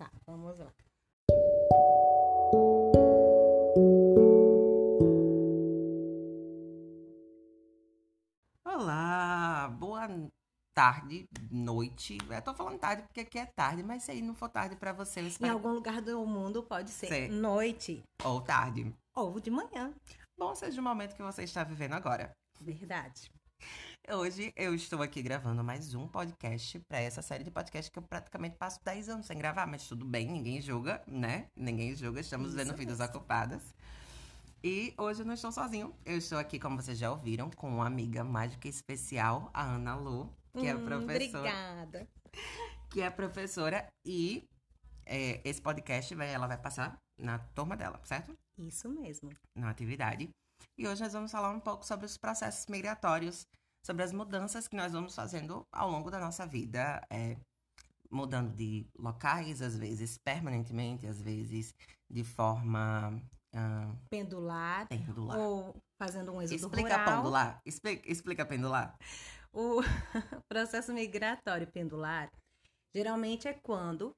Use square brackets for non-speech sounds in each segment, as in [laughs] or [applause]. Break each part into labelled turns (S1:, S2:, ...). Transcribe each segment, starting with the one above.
S1: Tá, vamos lá.
S2: Olá, boa tarde, noite. Eu tô falando tarde porque aqui é tarde, mas se aí não for tarde pra você, eu
S1: Em
S2: espero...
S1: algum lugar do mundo pode ser
S2: Sim.
S1: noite
S2: ou tarde.
S1: ou de manhã.
S2: Bom seja o momento que você está vivendo agora.
S1: Verdade.
S2: Hoje eu estou aqui gravando mais um podcast pra essa série de podcast que eu praticamente passo 10 anos sem gravar, mas tudo bem, ninguém julga, né? Ninguém julga, estamos
S1: Isso
S2: vendo vidas
S1: mesmo.
S2: ocupadas. E hoje eu não estou sozinho. Eu estou aqui, como vocês já ouviram, com uma amiga mágica especial, a Ana Lu, que é
S1: Hum,
S2: professora.
S1: Obrigada. [laughs]
S2: que é professora e é, esse podcast vai, ela vai passar na turma dela, certo?
S1: Isso mesmo.
S2: Na atividade. E hoje nós vamos falar um pouco sobre os processos migratórios, sobre as mudanças que nós vamos fazendo ao longo da nossa vida, é, mudando de locais, às vezes permanentemente, às vezes de forma ah,
S1: Pendular
S2: pendular.
S1: ou fazendo um êxodo
S2: Explica
S1: rural.
S2: pendular. Explica, explica pendular.
S1: O [laughs] processo migratório pendular geralmente é quando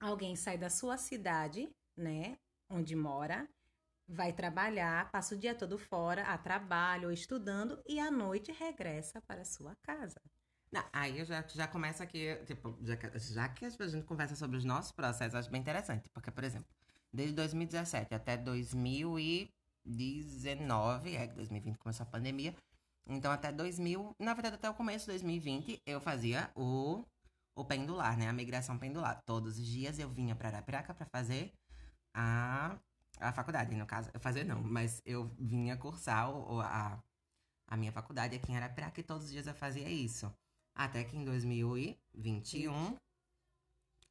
S1: alguém sai da sua cidade, né, onde mora, vai trabalhar, passa o dia todo fora, a trabalho estudando e à noite regressa para sua casa.
S2: Não, aí eu já, já começo aqui, tipo, já, já que a gente conversa sobre os nossos processos, acho bem interessante. Porque, por exemplo, desde 2017 até 2019, é que 2020 começou a pandemia, então até 2000, na verdade até o começo de 2020, eu fazia o, o pendular, né? A migração pendular. Todos os dias eu vinha pra Arapiraca pra fazer a, a faculdade, no caso. Eu fazer não, mas eu vinha cursar o, a, a minha faculdade aqui em Arapiraca e todos os dias eu fazia isso. Até que em 2021.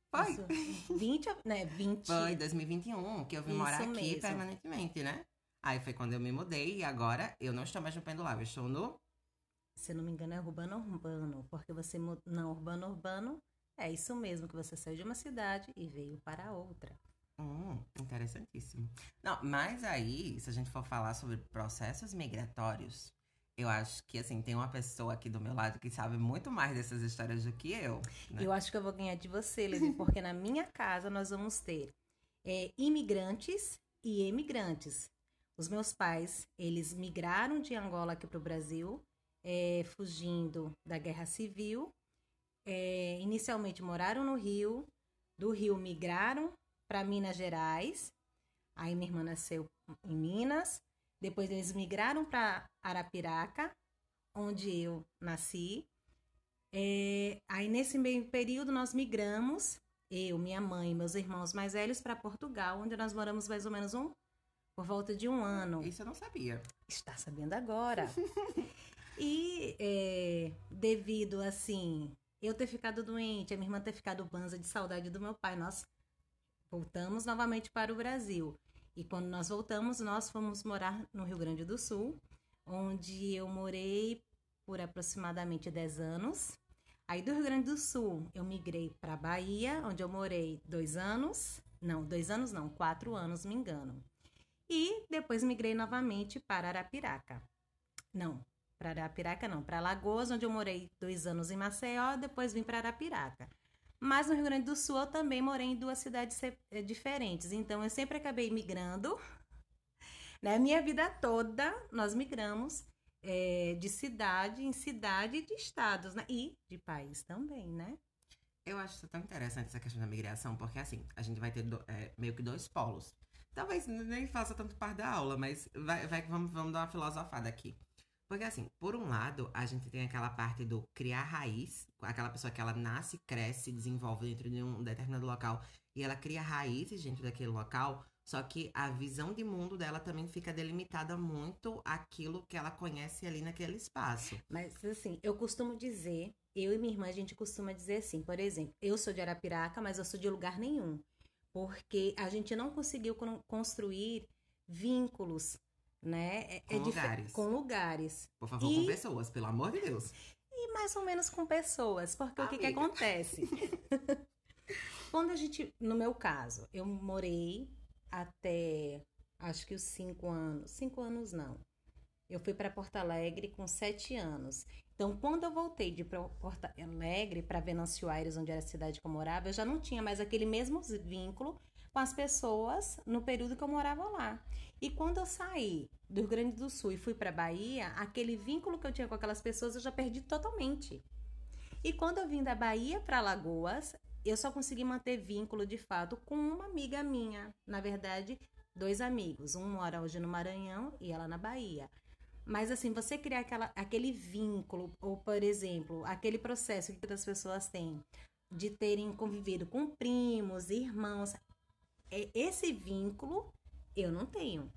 S2: Foi.
S1: Isso, 20, né, 20.
S2: Foi 2021 que eu vim
S1: Isso
S2: morar aqui
S1: mesmo.
S2: permanentemente, né? Aí foi quando eu me mudei e agora eu não estou mais no pendular, eu estou no.
S1: Se eu não me engano, é urbano urbano, porque você não urbano urbano é isso mesmo que você saiu de uma cidade e veio para outra.
S2: Hum, interessantíssimo. Não, mas aí, se a gente for falar sobre processos migratórios, eu acho que assim, tem uma pessoa aqui do meu lado que sabe muito mais dessas histórias do que eu. né?
S1: Eu acho que eu vou ganhar de você, Levi, porque na minha casa nós vamos ter é, imigrantes e emigrantes. Os meus pais, eles migraram de Angola aqui para o Brasil, é, fugindo da guerra civil. É, inicialmente moraram no Rio, do Rio migraram para Minas Gerais. Aí minha irmã nasceu em Minas. Depois eles migraram para Arapiraca, onde eu nasci. É, aí nesse meio período nós migramos, eu, minha mãe e meus irmãos mais velhos, para Portugal, onde nós moramos mais ou menos um por volta de um ano.
S2: Isso eu não sabia.
S1: Está sabendo agora. e é, devido assim, eu ter ficado doente, a minha irmã ter ficado banza de saudade do meu pai, nós voltamos novamente para o Brasil. E quando nós voltamos, nós fomos morar no Rio Grande do Sul, onde eu morei por aproximadamente 10 anos. Aí do Rio Grande do Sul, eu migrei para Bahia, onde eu morei dois anos. Não, dois anos não, quatro anos, me engano. E depois migrei novamente para Arapiraca. Não, para Arapiraca não, para Lagoas, onde eu morei dois anos em Maceió, depois vim para Arapiraca. Mas no Rio Grande do Sul eu também morei em duas cidades eh, diferentes, então eu sempre acabei migrando. [laughs] Na minha vida toda, nós migramos eh, de cidade em cidade de estados, né? E de país também, né?
S2: Eu acho tão interessante essa questão da migração, porque assim, a gente vai ter do- é, meio que dois polos. Talvez nem faça tanto parte da aula, mas vai, vai vamos, vamos dar uma filosofada aqui. Porque assim, por um lado, a gente tem aquela parte do criar raiz, aquela pessoa que ela nasce, cresce, desenvolve dentro de um determinado local e ela cria raízes dentro daquele local, só que a visão de mundo dela também fica delimitada muito àquilo que ela conhece ali naquele espaço.
S1: Mas assim, eu costumo dizer, eu e minha irmã, a gente costuma dizer assim, por exemplo, eu sou de Arapiraca, mas eu sou de lugar nenhum. Porque a gente não conseguiu con- construir vínculos, né? É-
S2: Com
S1: é
S2: lugares.
S1: Com lugares.
S2: Por favor,
S1: E-
S2: com pessoas, pelo amor de Deus.
S1: E mais ou menos com pessoas. Porque o que, que
S2: Amiga.
S1: acontece? [laughs] Quando a gente, no meu caso, eu morei até acho que os cinco anos. Cinco anos não. Eu fui para Porto Alegre com sete anos. Então, quando eu voltei de Porto Alegre para Venâncio Aires, onde era a cidade que eu morava, eu já não tinha mais aquele mesmo vínculo com as pessoas no período que eu morava lá. E quando eu saí do Rio Grande do Sul e fui para Bahia, aquele vínculo que eu tinha com aquelas pessoas eu já perdi totalmente. E quando eu vim da Bahia para Lagoas, eu só consegui manter vínculo de fato com uma amiga minha. Na verdade, dois amigos. Um mora hoje no Maranhão e ela na Bahia. Mas assim, você criar aquela, aquele vínculo, ou por exemplo, aquele processo que as pessoas têm de terem convivido com primos, irmãos, esse vínculo eu não tenho.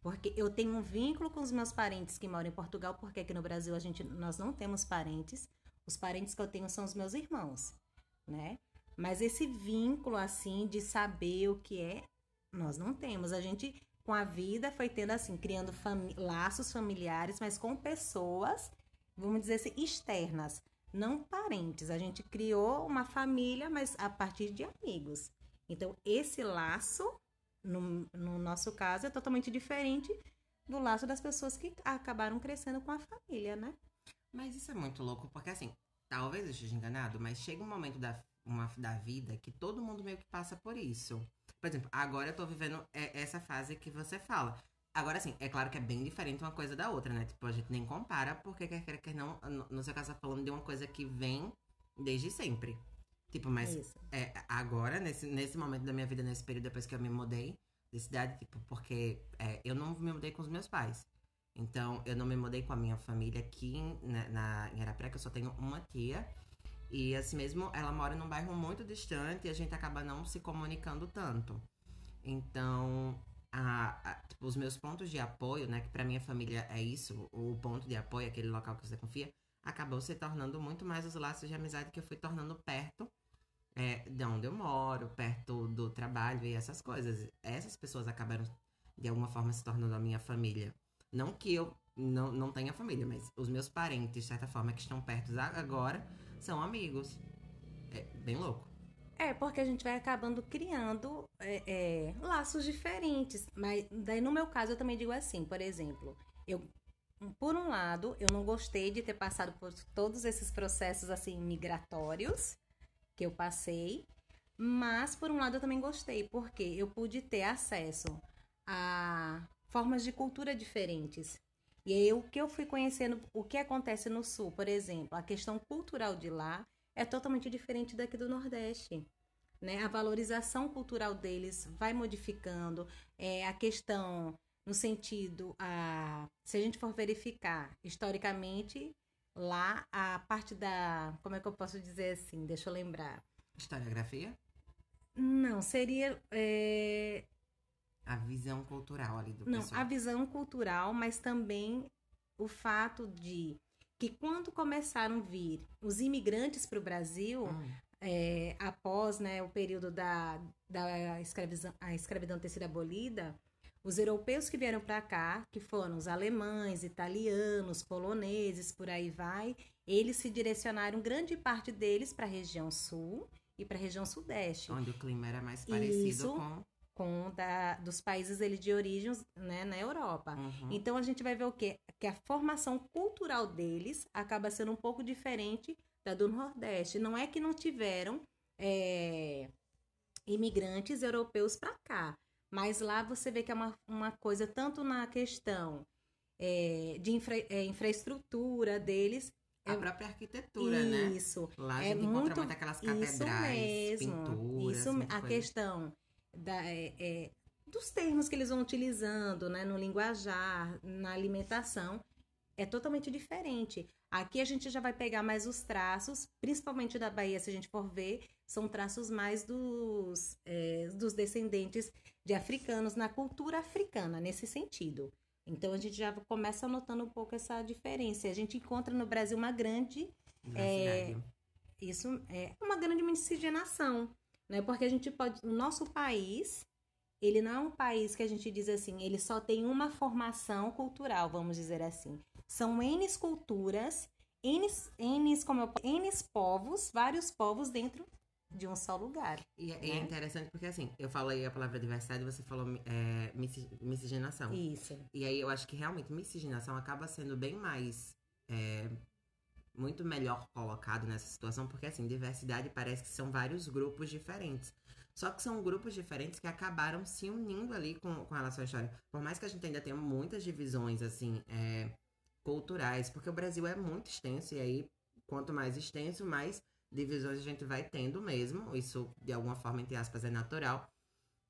S1: Porque eu tenho um vínculo com os meus parentes que moram em Portugal, porque aqui no Brasil a gente nós não temos parentes. Os parentes que eu tenho são os meus irmãos, né? Mas esse vínculo assim de saber o que é, nós não temos. A gente com a vida foi tendo assim, criando laços familiares, mas com pessoas, vamos dizer assim, externas, não parentes. A gente criou uma família, mas a partir de amigos. Então, esse laço, no, no nosso caso, é totalmente diferente do laço das pessoas que acabaram crescendo com a família, né?
S2: Mas isso é muito louco, porque assim, talvez eu esteja enganado, mas chega um momento da, uma, da vida que todo mundo meio que passa por isso. Por exemplo, agora eu tô vivendo essa fase que você fala. Agora, sim, é claro que é bem diferente uma coisa da outra, né? Tipo, a gente nem compara, porque quer queira, quer não, no seu caso, tá falando de uma coisa que vem desde sempre. Tipo, mas é, agora, nesse, nesse momento da minha vida, nesse período depois que eu me mudei de cidade, tipo, porque é, eu não me mudei com os meus pais. Então, eu não me mudei com a minha família aqui na, na, em que eu só tenho uma tia. E assim mesmo, ela mora num bairro muito distante e a gente acaba não se comunicando tanto. Então, a, a, tipo, os meus pontos de apoio, né, que pra minha família é isso, o ponto de apoio, aquele local que você confia, acabou se tornando muito mais os laços de amizade que eu fui tornando perto é, de onde eu moro, perto do trabalho e essas coisas. Essas pessoas acabaram, de alguma forma, se tornando a minha família. Não que eu não, não tenha família, mas os meus parentes, de certa forma, que estão perto agora, são amigos. É bem louco.
S1: É, porque a gente vai acabando criando é, é, laços diferentes. Mas daí, no meu caso, eu também digo assim, por exemplo, eu por um lado, eu não gostei de ter passado por todos esses processos assim migratórios, que eu passei. Mas, por um lado, eu também gostei, porque eu pude ter acesso a formas de cultura diferentes. E aí, o que eu fui conhecendo, o que acontece no Sul, por exemplo, a questão cultural de lá é totalmente diferente daqui do Nordeste. Né? A valorização cultural deles vai modificando, é, a questão no sentido, a, se a gente for verificar historicamente, lá a parte da. Como é que eu posso dizer assim? Deixa eu lembrar.
S2: Historiografia?
S1: Não, seria. É...
S2: A visão cultural ali do
S1: Não,
S2: pessoal.
S1: a visão cultural, mas também o fato de que quando começaram a vir os imigrantes para o Brasil, hum. é, após né, o período da, da escravidão, a escravidão ter sido abolida, os europeus que vieram para cá, que foram os alemães, italianos, poloneses, por aí vai, eles se direcionaram grande parte deles para a região sul e para a região sudeste.
S2: Onde o clima era mais parecido Isso, com
S1: com da, dos países ele de origem né, na Europa. Uhum. Então a gente vai ver o quê? Que a formação cultural deles acaba sendo um pouco diferente da do Nordeste. Não é que não tiveram é, imigrantes europeus para cá, mas lá você vê que é uma, uma coisa, tanto na questão é, de infra, é, infraestrutura deles.
S2: A é, própria arquitetura, isso, né?
S1: Isso.
S2: Lá a é gente é encontra muito, aquelas catedrais, isso mesmo, pinturas.
S1: Isso, a coisa. questão da, é, é, dos termos que eles vão utilizando, né? No linguajar, na alimentação, é totalmente diferente. Aqui a gente já vai pegar mais os traços, principalmente da Bahia, se a gente for ver, são traços mais dos, é, dos descendentes de africanos na cultura africana, nesse sentido. Então a gente já começa notando um pouco essa diferença. A gente encontra no Brasil uma grande. É, isso é uma grande miscigenação, né? Porque a gente pode. O nosso país, ele não é um país que a gente diz assim, ele só tem uma formação cultural, vamos dizer assim. São N culturas, N, como eu, N povos, vários povos dentro de um só lugar.
S2: E, é, né? é interessante porque, assim, eu falei a palavra diversidade e você falou é, miscigenação.
S1: Isso.
S2: E aí eu acho que realmente miscigenação acaba sendo bem mais é, muito melhor colocado nessa situação, porque assim, diversidade parece que são vários grupos diferentes. Só que são grupos diferentes que acabaram se unindo ali com, com relação à história. Por mais que a gente ainda tenha muitas divisões, assim, é, culturais, porque o Brasil é muito extenso, e aí, quanto mais extenso, mais divisões a gente vai tendo mesmo. Isso, de alguma forma, entre aspas, é natural.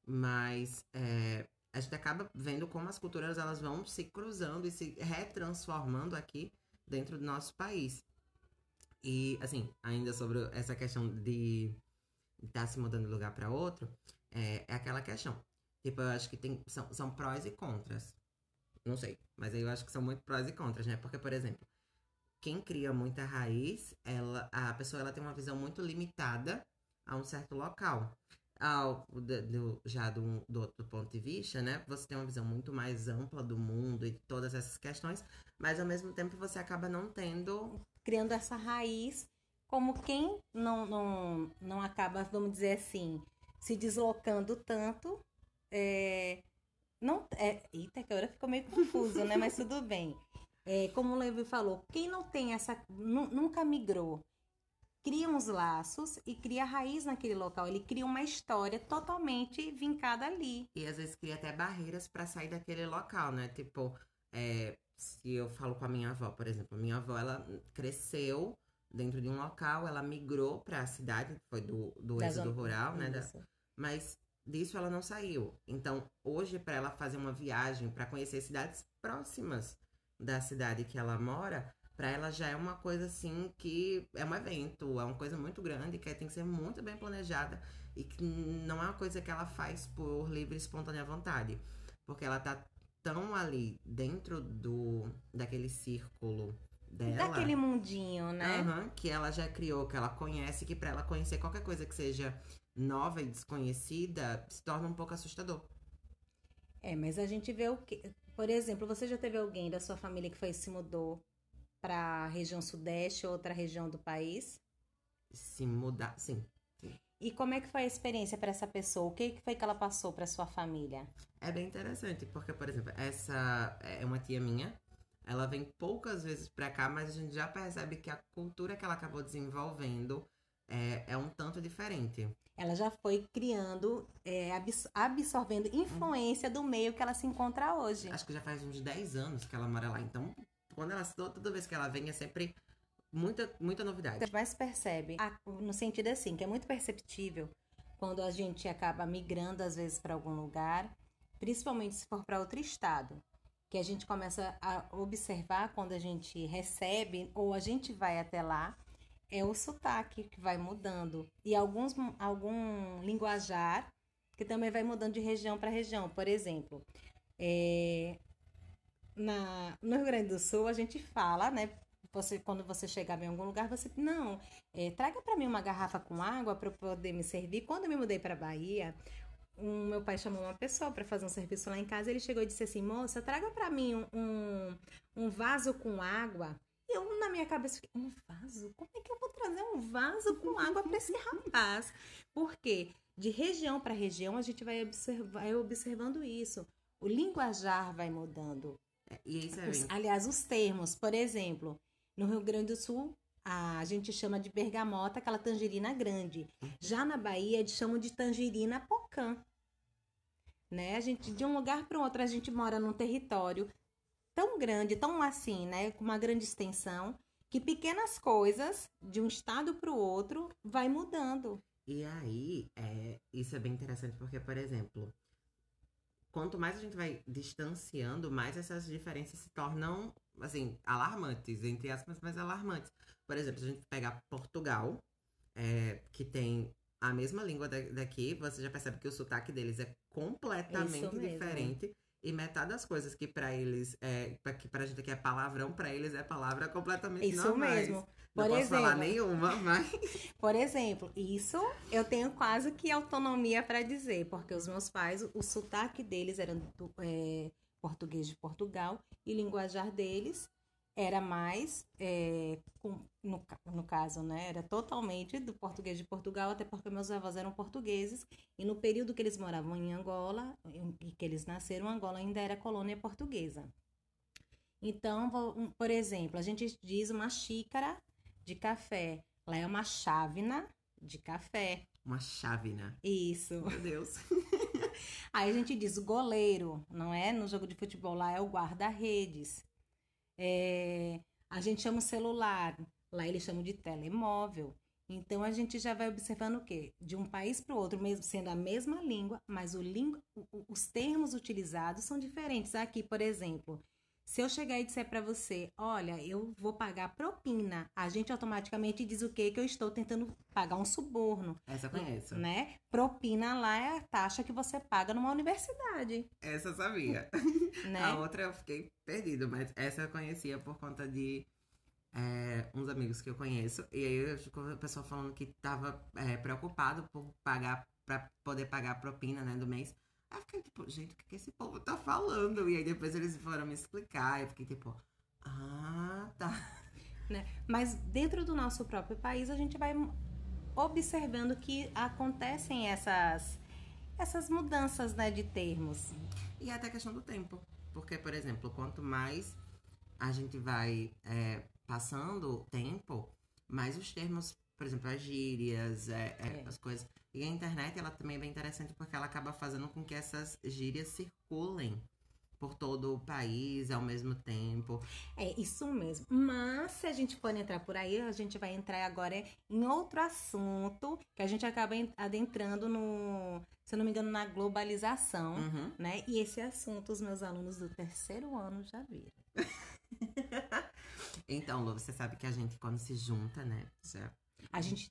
S2: Mas é, a gente acaba vendo como as culturas elas vão se cruzando e se retransformando aqui dentro do nosso país. E, assim, ainda sobre essa questão de estar tá se mudando de lugar para outro, é, é, aquela questão. Tipo, eu acho que tem, são, são prós e contras. Não sei, mas eu acho que são muito prós e contras, né? Porque, por exemplo, quem cria muita raiz, ela, a pessoa ela tem uma visão muito limitada a um certo local. Ao, do, já do, do outro ponto de vista, né? Você tem uma visão muito mais ampla do mundo e todas essas questões, mas ao mesmo tempo você acaba não tendo.
S1: Criando essa raiz como quem não, não, não acaba, vamos dizer assim, se deslocando tanto. É, não, é, eita, que agora ficou meio confuso, né? Mas tudo bem. [laughs] É, como o Levi falou, quem não tem essa. Nunca migrou, cria uns laços e cria raiz naquele local. Ele cria uma história totalmente vincada ali.
S2: E às vezes cria até barreiras para sair daquele local, né? Tipo, é, se eu falo com a minha avó, por exemplo, minha avó ela cresceu dentro de um local, ela migrou para a cidade, foi do, do êxodo rural, né? Da, mas disso ela não saiu. Então, hoje, para ela fazer uma viagem para conhecer cidades próximas da cidade que ela mora, para ela já é uma coisa assim que é um evento, é uma coisa muito grande, que tem que ser muito bem planejada e que não é uma coisa que ela faz por livre e espontânea vontade. Porque ela tá tão ali dentro do daquele círculo dela.
S1: Daquele mundinho, né?
S2: Uhum, que ela já criou, que ela conhece, que para ela conhecer qualquer coisa que seja nova e desconhecida se torna um pouco assustador.
S1: É, mas a gente vê o que. Por exemplo, você já teve alguém da sua família que foi se mudou para a região sudeste ou outra região do país?
S2: Se mudar, sim.
S1: E como é que foi a experiência para essa pessoa? O que foi que ela passou para sua família?
S2: É bem interessante, porque, por exemplo, essa é uma tia minha ela vem poucas vezes para cá, mas a gente já percebe que a cultura que ela acabou desenvolvendo é, é um tanto diferente.
S1: Ela já foi criando, é, absorvendo influência do meio que ela se encontra hoje.
S2: Acho que já faz uns 10 anos que ela mora lá. Então, quando ela toda vez que ela vem, é sempre muita, muita novidade.
S1: Mais percebe, no sentido assim, que é muito perceptível quando a gente acaba migrando, às vezes, para algum lugar, principalmente se for para outro estado que a gente começa a observar quando a gente recebe ou a gente vai até lá, é o sotaque que vai mudando. E alguns, algum linguajar que também vai mudando de região para região. Por exemplo, é, na, no Rio Grande do Sul, a gente fala, né? Você, quando você chegar em algum lugar, você não, é, traga para mim uma garrafa com água para poder me servir. Quando eu me mudei para Bahia, um, meu pai chamou uma pessoa para fazer um serviço lá em casa. Ele chegou e disse assim: Moça, traga para mim um, um, um, vaso com água. Eu, na minha cabeça, fiquei: Um vaso? Como é que eu vou trazer um vaso com água para esse rapaz? Porque de região para região a gente vai, observar, vai observando isso. O linguajar vai mudando.
S2: É, e isso é
S1: os, aliás, os termos. Por exemplo, no Rio Grande do Sul, a gente chama de bergamota, aquela tangerina grande. Já na Bahia, eles chamam de tangerina pocã. Né? A gente, de um lugar para o outro, a gente mora num território tão grande, tão assim, né? Com uma grande extensão, que pequenas coisas, de um estado para o outro, vai mudando.
S2: E aí, é, isso é bem interessante, porque, por exemplo, quanto mais a gente vai distanciando, mais essas diferenças se tornam, assim, alarmantes, entre aspas, mas alarmantes. Por exemplo, se a gente pegar Portugal, é, que tem a mesma língua daqui, você já percebe que o sotaque deles é completamente diferente. E metade das coisas que para eles é. que pra gente aqui é palavrão, para eles é palavra completamente
S1: Isso normais. mesmo.
S2: Por Não exemplo, posso falar nenhuma, [laughs] mas.
S1: Por exemplo, isso eu tenho quase que autonomia para dizer, porque os meus pais, o sotaque deles era do, é, português de Portugal e linguajar deles era mais, é, com, no, no caso, né, era totalmente do português de Portugal, até porque meus avós eram portugueses, e no período que eles moravam em Angola, e que eles nasceram, Angola ainda era colônia portuguesa. Então, por exemplo, a gente diz uma xícara, de café. Lá é uma chávena de café.
S2: Uma chávena.
S1: Isso.
S2: Meu Deus. [laughs]
S1: Aí a gente diz goleiro, não é? No jogo de futebol lá é o guarda-redes. É, a gente chama o celular, lá eles chamam de telemóvel. Então a gente já vai observando o quê? De um país para o outro, mesmo sendo a mesma língua, mas língua, os termos utilizados são diferentes. Aqui, por exemplo, se eu chegar e disser para você, olha, eu vou pagar propina, a gente automaticamente diz o quê? Que eu estou tentando pagar um suborno.
S2: Essa eu conheço.
S1: Né? Propina lá é a taxa que você paga numa universidade.
S2: Essa eu sabia. [laughs]
S1: Né?
S2: A outra eu fiquei perdido, mas essa eu conhecia por conta de é, uns amigos que eu conheço. E aí eu ficou a pessoa falando que tava é, preocupado por pagar, pra poder pagar a propina, né, do mês. Aí eu fiquei tipo, gente, o que, que esse povo tá falando? E aí depois eles foram me explicar. Eu fiquei tipo, ah, tá. [laughs]
S1: Né? Mas dentro do nosso próprio país, a gente vai observando que acontecem essas, essas mudanças né, de termos.
S2: E até a questão do tempo. Porque, por exemplo, quanto mais a gente vai é, passando o tempo, mais os termos, por exemplo, as gírias, é, é,
S1: É.
S2: as coisas. E a internet, ela também é bem interessante porque ela acaba fazendo com que essas gírias circulem por todo o país ao mesmo tempo.
S1: É isso mesmo. Mas se a gente for entrar por aí, a gente vai entrar agora em outro assunto que a gente acaba en- adentrando no, se eu não me engano, na globalização,
S2: Uhum.
S1: né? E esse assunto os meus alunos do terceiro ano já viram. [laughs]
S2: Então, Lu, você sabe que a gente, quando se junta, né? Já...
S1: A gente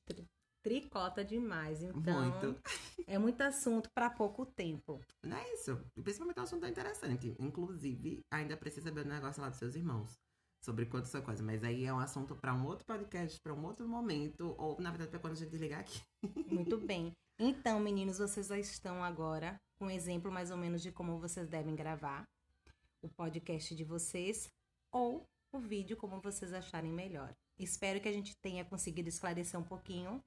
S1: tricota demais, então
S2: Muito.
S1: é muito assunto para pouco tempo.
S2: Não é isso. Principalmente um assunto interessante. Inclusive, ainda precisa saber o negócio lá dos seus irmãos. Sobre quanto sua coisa. Mas aí é um assunto para um outro podcast, para um outro momento. Ou, na verdade, para quando a gente ligar aqui.
S1: Muito [laughs] bem. Então, meninos, vocês já estão agora com um exemplo mais ou menos de como vocês devem gravar o podcast de vocês ou o vídeo como vocês acharem melhor. Espero que a gente tenha conseguido esclarecer um pouquinho,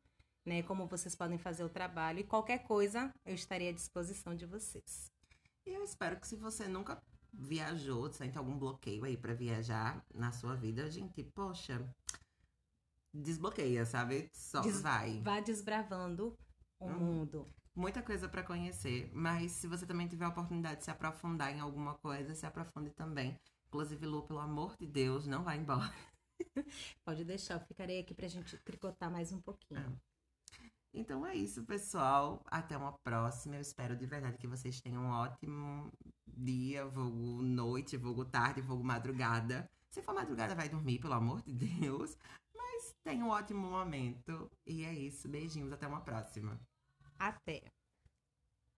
S1: né, como vocês podem fazer o trabalho e qualquer coisa eu estarei à disposição de vocês.
S2: E eu espero que se você nunca viajou, sente algum bloqueio aí para viajar na sua vida, gente, poxa, desbloqueia, sabe? Só
S1: Des-
S2: vai.
S1: Vá desbravando o
S2: Uhum.
S1: mundo.
S2: Muita coisa para conhecer, mas se você também tiver a oportunidade de se aprofundar em alguma coisa, se aprofunde também. Inclusive, Lu, pelo amor de Deus, não vai embora. [laughs]
S1: Pode deixar, eu ficarei aqui pra gente tricotar mais um pouquinho.
S2: Ah. Então é isso, pessoal. Até uma próxima. Eu espero de verdade que vocês tenham um ótimo dia, vulgo noite, vulgo tarde, vulgo madrugada. Se for madrugada, vai dormir, pelo amor de Deus. Mas tenha um ótimo momento. E é isso. Beijinhos. Até uma próxima.
S1: Até!